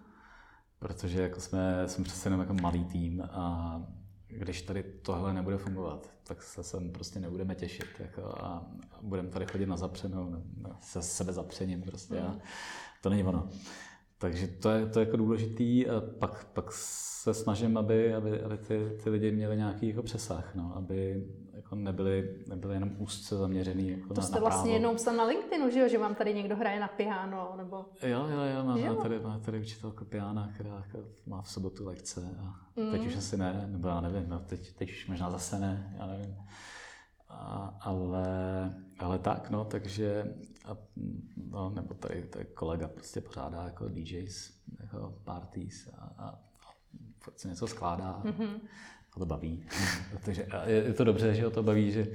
Speaker 2: Protože jako jsme, jsme přece jenom jako malý tým a když tady tohle nebude fungovat, tak se sem prostě nebudeme těšit jako a, a budeme tady chodit na zapřenou, se sebe zapřením prostě mm. a mhm. to není ono. Takže to je, to je jako důležitý a pak, pak se snažím, aby, aby, aby ty, ty lidi měli nějaký jako přesah, no, aby jako nebyli, nebyli jenom úzce zaměřený jako
Speaker 1: To
Speaker 2: na,
Speaker 1: jste
Speaker 2: na
Speaker 1: vlastně jenom psal na LinkedInu, že jo? že vám tady někdo hraje na piano, nebo...
Speaker 2: Jo, jo, jo, mám, jo? tady, mám tady učitelku piana, která jako má v sobotu lekce a mm. teď už asi ne, nebo já nevím, no, teď, teď už možná zase ne, já nevím. A, ale, ale tak, no, takže, a, no, nebo tady, tady kolega prostě pořádá jako DJs, jako parties a, a, a se něco skládá. Mm-hmm ho to baví. Takže je to dobře, že ho to baví, že,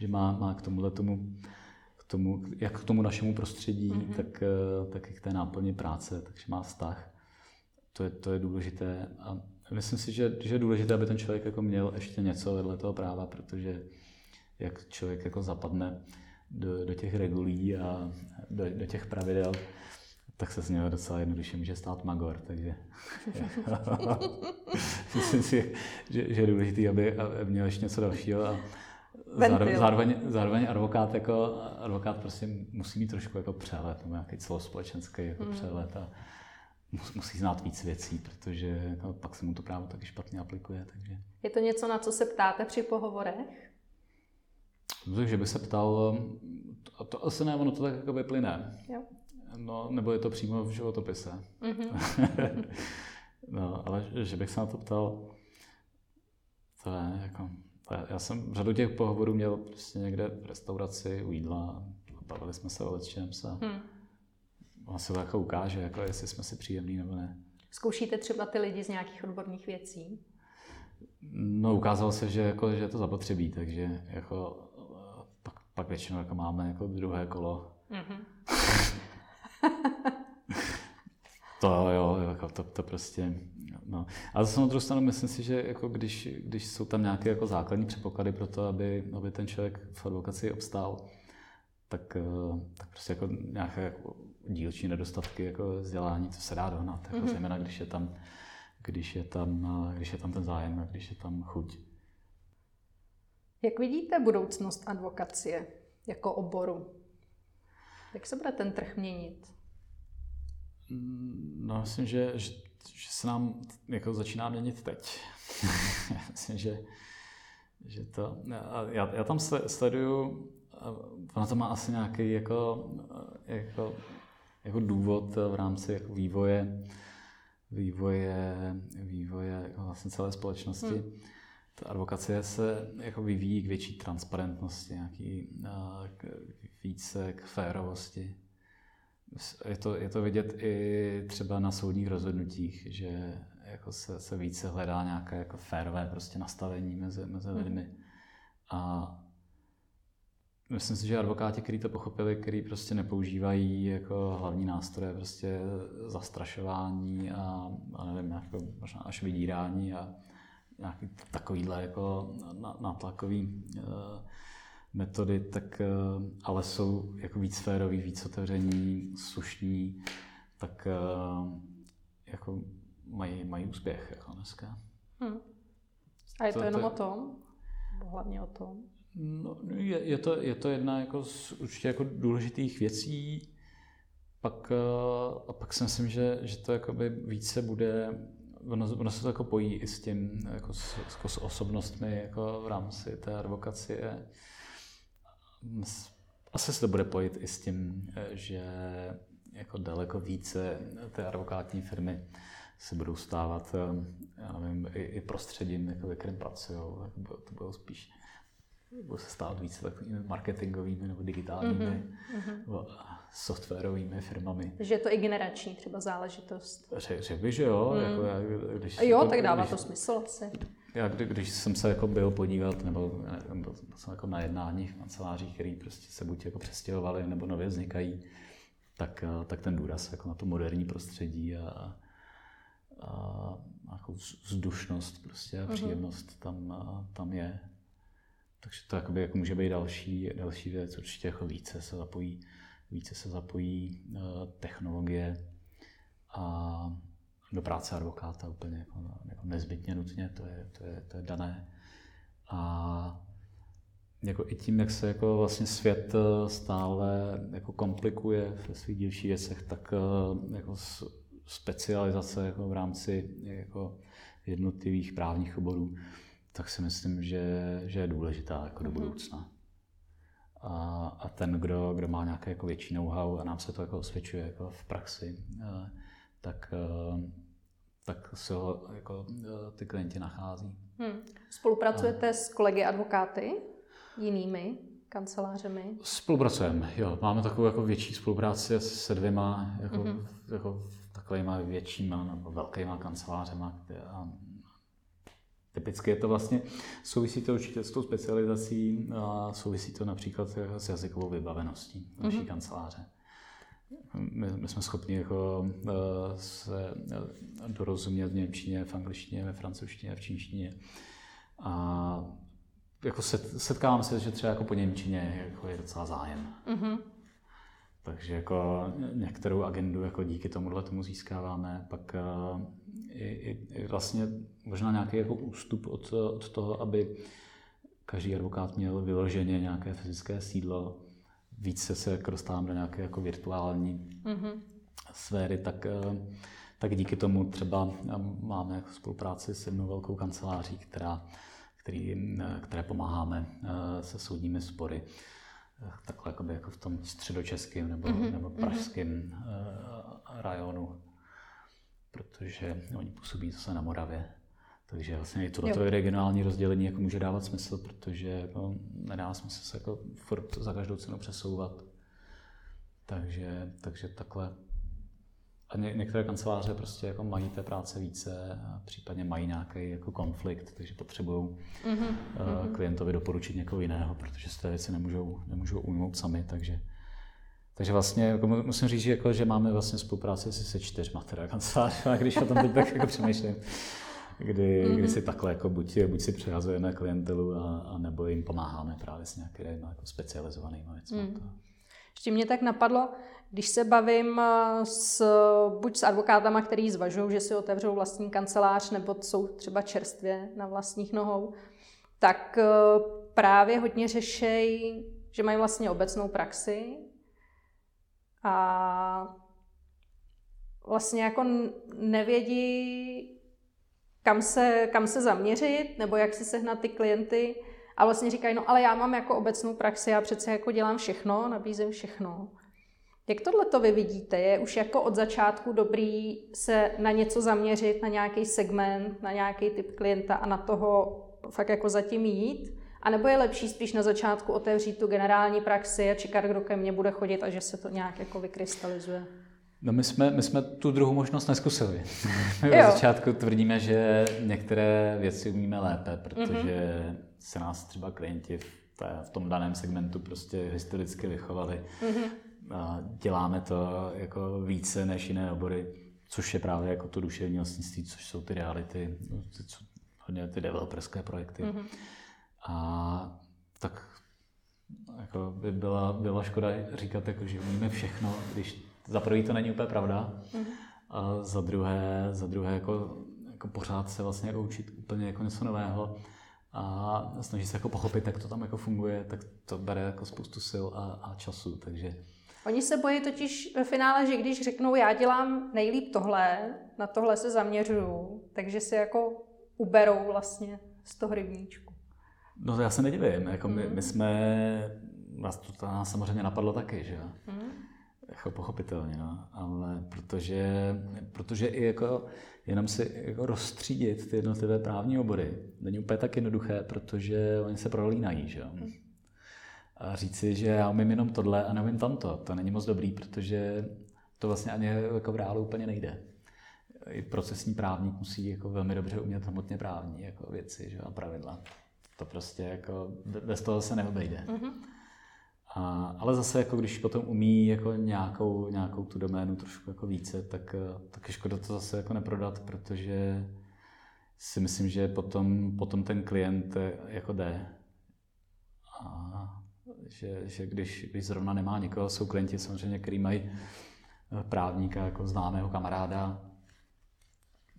Speaker 2: že má, má k tomuhle tomu, k tomu, jak k tomu našemu prostředí, mm-hmm. tak, eh, tak i k té náplně práce, takže má vztah. To je, to je důležité. A myslím si, že, že je důležité, aby ten člověk jako měl ještě něco vedle toho práva, protože jak člověk jako zapadne do, do těch regulí a do, do těch pravidel, tak se z něho docela jednoduše může stát magor, takže myslím si, že, že je důležité, aby, aby měl ještě něco dalšího a zároveň, zároveň, zároveň advokát, jako, advokát prostě musí mít trošku jako přehled, nebo nějaký celospolečenský jako mm. přehled a musí znát víc věcí, protože no, pak se mu to právo taky špatně aplikuje. Takže.
Speaker 1: Je to něco, na co se ptáte při pohovorech?
Speaker 2: Takže bych se ptal, to, to asi ne, ono to tak jako vyplyne. Jo. No, nebo je to přímo v životopise. Mm-hmm. no, ale že bych se na to ptal, to je jako, to je, já jsem řadu těch pohovorů měl prostě někde v restauraci u jídla, bavili jsme se o čem se. Hmm. On se to jako ukáže, jako jestli jsme si příjemní nebo ne.
Speaker 1: Zkoušíte třeba ty lidi z nějakých odborných věcí?
Speaker 2: No, ukázalo se, že, jako, že je to zapotřebí, takže jako, pak, většinou jako máme jako druhé kolo. Mm-hmm. to jo, jako to, to prostě, no. Ale zase na druhou stranu myslím si, že jako když, když jsou tam nějaké jako základní předpoklady pro to, aby, aby ten člověk v advokaci obstál, tak, eh, tak prostě jako nějaké jako dílčí nedostatky jako vzdělání, to se dá dohnat, jako mm-hmm. zejména když je tam když je, tam, eh, když je tam ten zájem a když je tam chuť.
Speaker 1: Jak vidíte budoucnost advokacie jako oboru? Jak se bude ten trh měnit?
Speaker 2: Mm, no, myslím, že, že, že se nám jako začíná měnit teď. myslím, že, že to... Já, já tam sleduju, ona to má asi nějaký jako, jako, jako důvod v rámci jako vývoje, vývoje, vývoje jako vlastně celé společnosti. Hmm. Ta advokacie se jako vyvíjí k větší transparentnosti, nějaký, k, více k férovosti. Je to, je to vidět i třeba na soudních rozhodnutích, že jako se, se více hledá nějaké jako férové prostě nastavení mezi, mezi hmm. lidmi. A myslím si, že advokáti, kteří to pochopili, kteří prostě nepoužívají jako hlavní nástroje prostě zastrašování a, a nevím, jako možná až vydírání a nějaký takovýhle jako nátlakový uh, metody, tak uh, ale jsou jako víc férový, víc otevření, slušní, tak uh, jako mají, mají úspěch jako dneska. Hmm.
Speaker 1: A je to, to jenom to, o tom? Hlavně o tom?
Speaker 2: No, je, je, to, je to jedna jako z určitě jako důležitých věcí. Pak, a pak si myslím, že, že to jakoby více bude, ono, ono se to jako pojí i s tím, jako s, jako s osobnostmi jako v rámci té advokacie. Asi se to bude pojít i s tím, že jako daleko více té advokátní firmy se budou stávat, já nevím, i, i prostředím, jako ve kterém pracují. To budou spíš nebo se stát více takovými marketingovými nebo digitálními mm-hmm. softwarovými firmami.
Speaker 1: Takže je to i generační třeba záležitost.
Speaker 2: Řek, řekl bych, že jo. Mm. Jako já,
Speaker 1: když, jo, jako, tak dává když, to smysl asi.
Speaker 2: Já, kdy, když jsem se jako byl podívat, nebo byl jsem jako na jednáních v kancelářích, které prostě se buď jako přestěhovali, nebo nově vznikají, tak, tak ten důraz jako na to moderní prostředí a, a, a jako vzdušnost prostě a mhm. příjemnost tam, tam je. Takže to jakoby, jako může být další, další věc. Určitě jako více se zapojí, více se zapojí uh, technologie a do práce advokáta úplně jako, jako nezbytně nutně, to je, to je, to je dané. A jako i tím, jak se jako vlastně svět eh, stále jako komplikuje ve svých dílčích věcech, tak eh, jako specializace jako v rámci jako jednotlivých právních oborů tak si myslím, že, že je důležitá jako do mhm. budoucna. A, a ten, kdo, kdo má nějaké jako větší know-how a nám se to jako osvědčuje jako v praxi, eh, tak, eh, tak se ho jako eh, ty klienti nachází. Hmm.
Speaker 1: Spolupracujete a... s kolegy advokáty, jinými kancelářemi?
Speaker 2: Spolupracujeme, jo. Máme takovou jako větší spolupráci se dvěma jako, mm-hmm. jako takovýma většíma nebo velkýma kancelářema, a Typicky je to vlastně, souvisí to určitě s tou specializací a souvisí to například s jazykovou vybaveností naší mm-hmm. kanceláře. My, my jsme schopni jako, uh, se dorozumět v němčině, v angličtině, ve francouzštině, v čínštině. A jako set, setkávám se, že třeba jako po němčině jako je docela zájem. Mm-hmm. takže jako některou agendu jako díky tomuhle tomu získáváme. Pak uh, i, i, i vlastně možná nějaký jako ústup od, od toho, aby každý advokát měl vyloženě nějaké fyzické sídlo, více se jako dostávám do nějaké jako virtuální mm-hmm. sféry, tak, uh, tak díky tomu třeba máme jako spolupráci s jednou velkou kanceláří, která, který, které pomáháme se soudními spory takhle jakoby jako v tom středočeském nebo, mm-hmm. nebo pražském mm-hmm. rajonu, protože oni působí zase na Moravě. Takže vlastně i tohle regionální rozdělení jako může dávat smysl, protože jako nedá smysl se jako furt za každou cenu přesouvat. Takže, takže takhle a ně, některé kanceláře prostě jako mají té práce více, a případně mají nějaký jako konflikt, takže potřebují mm-hmm. uh, klientovi doporučit někoho jiného, protože se té věci nemůžou, nemůžou ujmout sami, takže takže vlastně jako musím říct, že, jako, že máme vlastně spolupráci se, se čtyřma teda kanceláři, když o tom teď tak jako přemýšlím, kdy, mm-hmm. kdy si takhle jako buď, buď si přehazujeme klientelu a, a nebo jim pomáháme právě s nějakými jako specializovanými věcmi. Mm.
Speaker 1: Ještě mě tak napadlo, když se bavím eh, s, buď s advokátama, který zvažují, že si otevřou vlastní kancelář, nebo jsou třeba čerstvě na vlastních nohou, tak eh, právě hodně řešejí, že mají vlastně obecnou praxi a vlastně jako nevědí, kam se, kam se zaměřit, nebo jak si sehnat ty klienty. A vlastně říkají, no ale já mám jako obecnou praxi, já přece jako dělám všechno, nabízím všechno. Jak tohle to vy vidíte? Je už jako od začátku dobrý se na něco zaměřit, na nějaký segment, na nějaký typ klienta a na toho fakt jako zatím jít? A nebo je lepší spíš na začátku otevřít tu generální praxi a čekat, kdo ke mně bude chodit a že se to nějak jako vykrystalizuje?
Speaker 2: No my jsme, my jsme tu druhou možnost neskusili. My od začátku tvrdíme, že některé věci umíme lépe, protože mm-hmm. se nás třeba klienti v, té, v tom daném segmentu prostě historicky vychovali. Mm-hmm děláme to jako více než jiné obory, což je právě jako to duševní vlastnictví, což jsou ty reality, ty, hodně ty developerské projekty. Mm-hmm. A tak jako by byla, byla škoda říkat, jako, že umíme všechno, když za prvý to není úplně pravda, mm-hmm. a za druhé, za druhé jako, jako pořád se vlastně jako učit úplně jako něco nového a snažit se jako pochopit, jak to tam jako funguje, tak to bere jako spoustu sil a, a času, takže
Speaker 1: Oni se bojí totiž ve finále, že když řeknou, já dělám nejlíp tohle, na tohle se zaměřuju, takže si jako uberou vlastně z toho rybníčku.
Speaker 2: No to já se nedivím, jako my, my jsme, nás to, nás samozřejmě napadlo taky, že jo. Mm. Jako pochopitelně, no. ale protože, protože i jako jenom si jako rozstřídit ty jednotlivé právní obory není úplně tak jednoduché, protože oni se prolínají, že jo. Mm a říci, že já umím jenom tohle a neumím tamto. To není moc dobrý, protože to vlastně ani jako v reálu úplně nejde. I procesní právník musí jako velmi dobře umět hmotně právní jako věci že, a pravidla. To prostě jako bez toho se neobejde. Mm-hmm. A, ale zase, jako když potom umí jako nějakou, nějakou tu doménu trošku jako více, tak, tak je škoda to zase jako neprodat, protože si myslím, že potom, potom ten klient jako jde. A že, že když, když zrovna nemá někoho, jsou klienti samozřejmě, kteří mají eh, právníka jako známého kamaráda,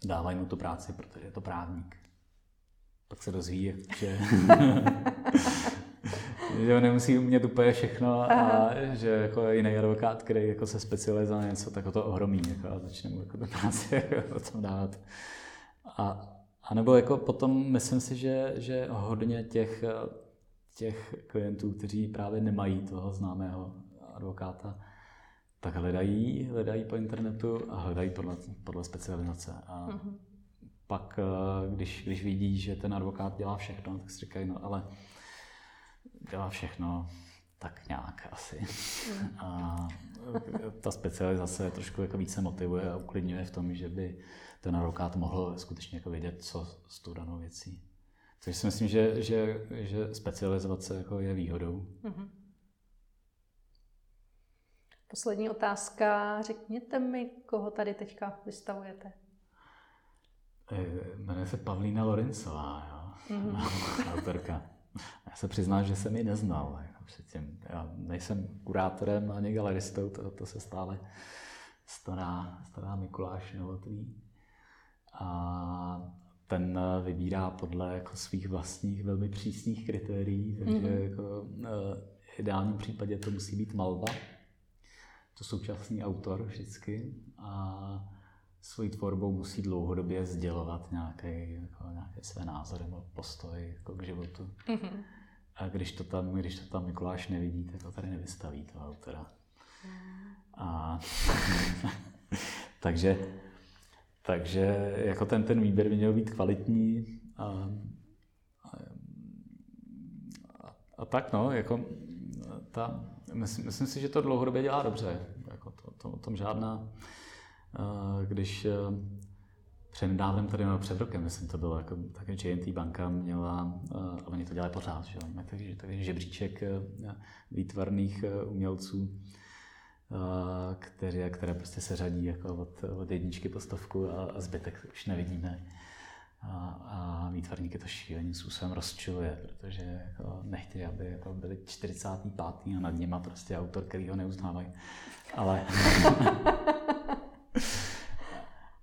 Speaker 2: dávají mu tu práci, protože je to právník. Pak se dozví, že, že on nemusí umět úplně všechno a Aha. že jako jiný advokát, který jako se specializuje na něco, tak ho to ohromí jako a začne mu jako tu práci jako o tom dávat. A, a nebo jako potom myslím si, že, že hodně těch těch klientů, kteří právě nemají toho známého advokáta, tak hledají, hledají po internetu a hledají podle, podle specializace. A mm-hmm. Pak, eh, když, když vidí, že ten advokát dělá všechno, tak si říkají, no ale dělá všechno tak nějak asi. A ta specializace trošku jako více motivuje a uklidňuje v tom, že by ten advokát mohl skutečně jako vědět, co s tou danou věcí. Což si myslím, že, že, že specializovat se jako je výhodou. Mm-hmm.
Speaker 1: Poslední otázka. Řekněte mi, koho tady teďka vystavujete.
Speaker 2: Eh, jmenuje se Pavlína Lorencová, jo? Mm-hmm. autorka. Já se přiznám, že jsem ji neznal jako předtím. Já nejsem kurátorem ani galeristou, to, to se stále stará, stará Mikuláš Novotný. A ten vybírá podle jako svých vlastních velmi přísných kritérií, takže mm-hmm. jako, v ideálním případě to musí být malba, to současný autor vždycky a svojí tvorbou musí dlouhodobě sdělovat nějaké, jako, nějaké své názory nebo postoj jako k životu. Mm-hmm. A když to, tam, když to tam Mikuláš nevidí, tak to tady nevystaví toho autora. A, takže, takže jako ten, ten výběr by měl být kvalitní a, a, a tak no, jako ta, myslím, myslím si, že to dlouhodobě dělá dobře. Jako to, to, o tom žádná, když přednedávnem tady, no před rokem, myslím, to bylo, jako, také JNT banka měla, a oni to dělají pořád, že takže, takže žebříček výtvarných umělců, které, které prostě se řadí jako od, od jedničky po stovku a, a zbytek už nevidíme. A, a výtvarníky to šíleným způsobem rozčiluje, protože jako nechtějí, aby jako byli 45. a nad nima prostě autor, který ho neuznávají. Ale,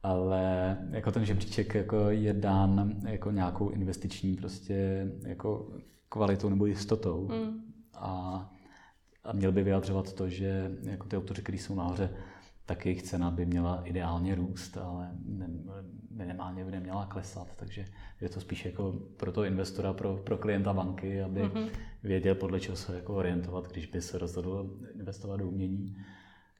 Speaker 2: ale jako ten žebříček jako je dán jako nějakou investiční prostě jako kvalitou nebo jistotou. Mm. A a měl by vyjadřovat to, že jako ty autoři, kteří jsou nahoře, tak jejich cena by měla ideálně růst, ale minimálně by neměla klesat, takže je to spíš jako pro toho investora, pro, pro klienta banky, aby mm-hmm. věděl, podle čeho se jako orientovat, když by se rozhodl investovat do umění.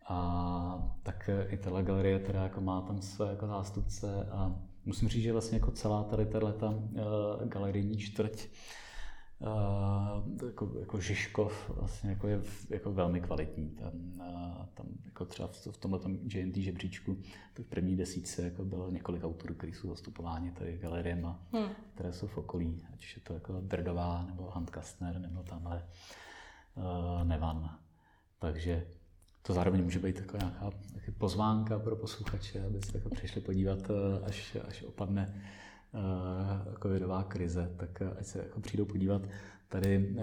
Speaker 2: A tak i tahle galerie teda jako má tam své jako zástupce a musím říct, že vlastně jako celá tady tato uh, galerijní čtvrť Uh, jako, jako Žižkov vlastně jako je jako velmi kvalitní. Tam, uh, tam jako třeba v, v tomhle JNT žebříčku, tak v první desíce jako bylo několik autorů, kteří jsou zastupováni tady galeriema, hmm. které jsou v okolí, ať už je to jako Brdová, nebo Handkastner, nebo tamhle uh, Nevan. Takže to zároveň může být jako nějaká pozvánka pro posluchače, aby se jako přišli podívat, až, až opadne uh, covidová krize, tak ať se jako přijdou podívat tady.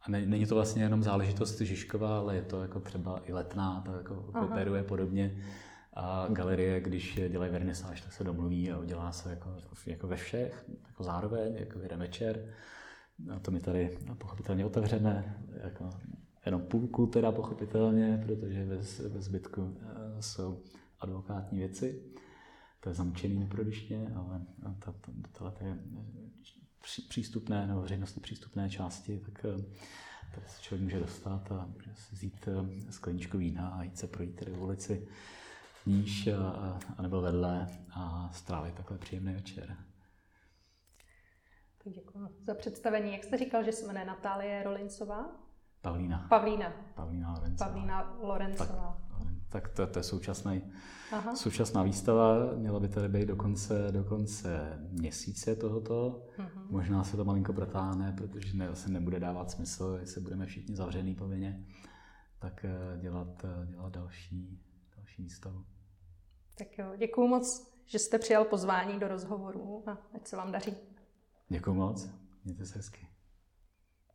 Speaker 2: A ne, není to vlastně jenom záležitost Žižkova, ale je to jako třeba i letná, to jako operuje podobně. A galerie, když dělají vernisáž, tak se domluví a udělá se jako, jako ve všech, jako zároveň, jako jeden večer. A to mi tady pochopitelně otevřené, jako jenom půlku teda pochopitelně, protože ve, ve zbytku jsou advokátní věci to je zamčený neprodyšně, ale ta, ta, tohle je přístupné nebo veřejnosti přístupné části, tak eh, tady se člověk může dostat a může si vzít eh, skleničku vína a jít se projít tady v ulici níž a, a nebo vedle a strávit takhle příjemný večer.
Speaker 1: Tak děkuji za představení. Jak jste říkal, že se jmenuje Natálie Rolincová?
Speaker 2: Pavlína.
Speaker 1: Pavlína.
Speaker 2: Pavlína Lorencová.
Speaker 1: Pavlína Lorencová.
Speaker 2: Tak, tak to, to je současný, současná výstava. Měla by tady být do konce, do konce měsíce tohoto. Uh-huh. Možná se to malinko protáhne, protože ne, asi nebude dávat smysl, jestli budeme všichni zavřený povinně, tak eh, dělat, eh, dělat další, další výstavu.
Speaker 1: Tak jo, děkuji moc, že jste přijal pozvání do rozhovoru a ať se vám daří.
Speaker 2: Děkuji moc, mějte se hezky.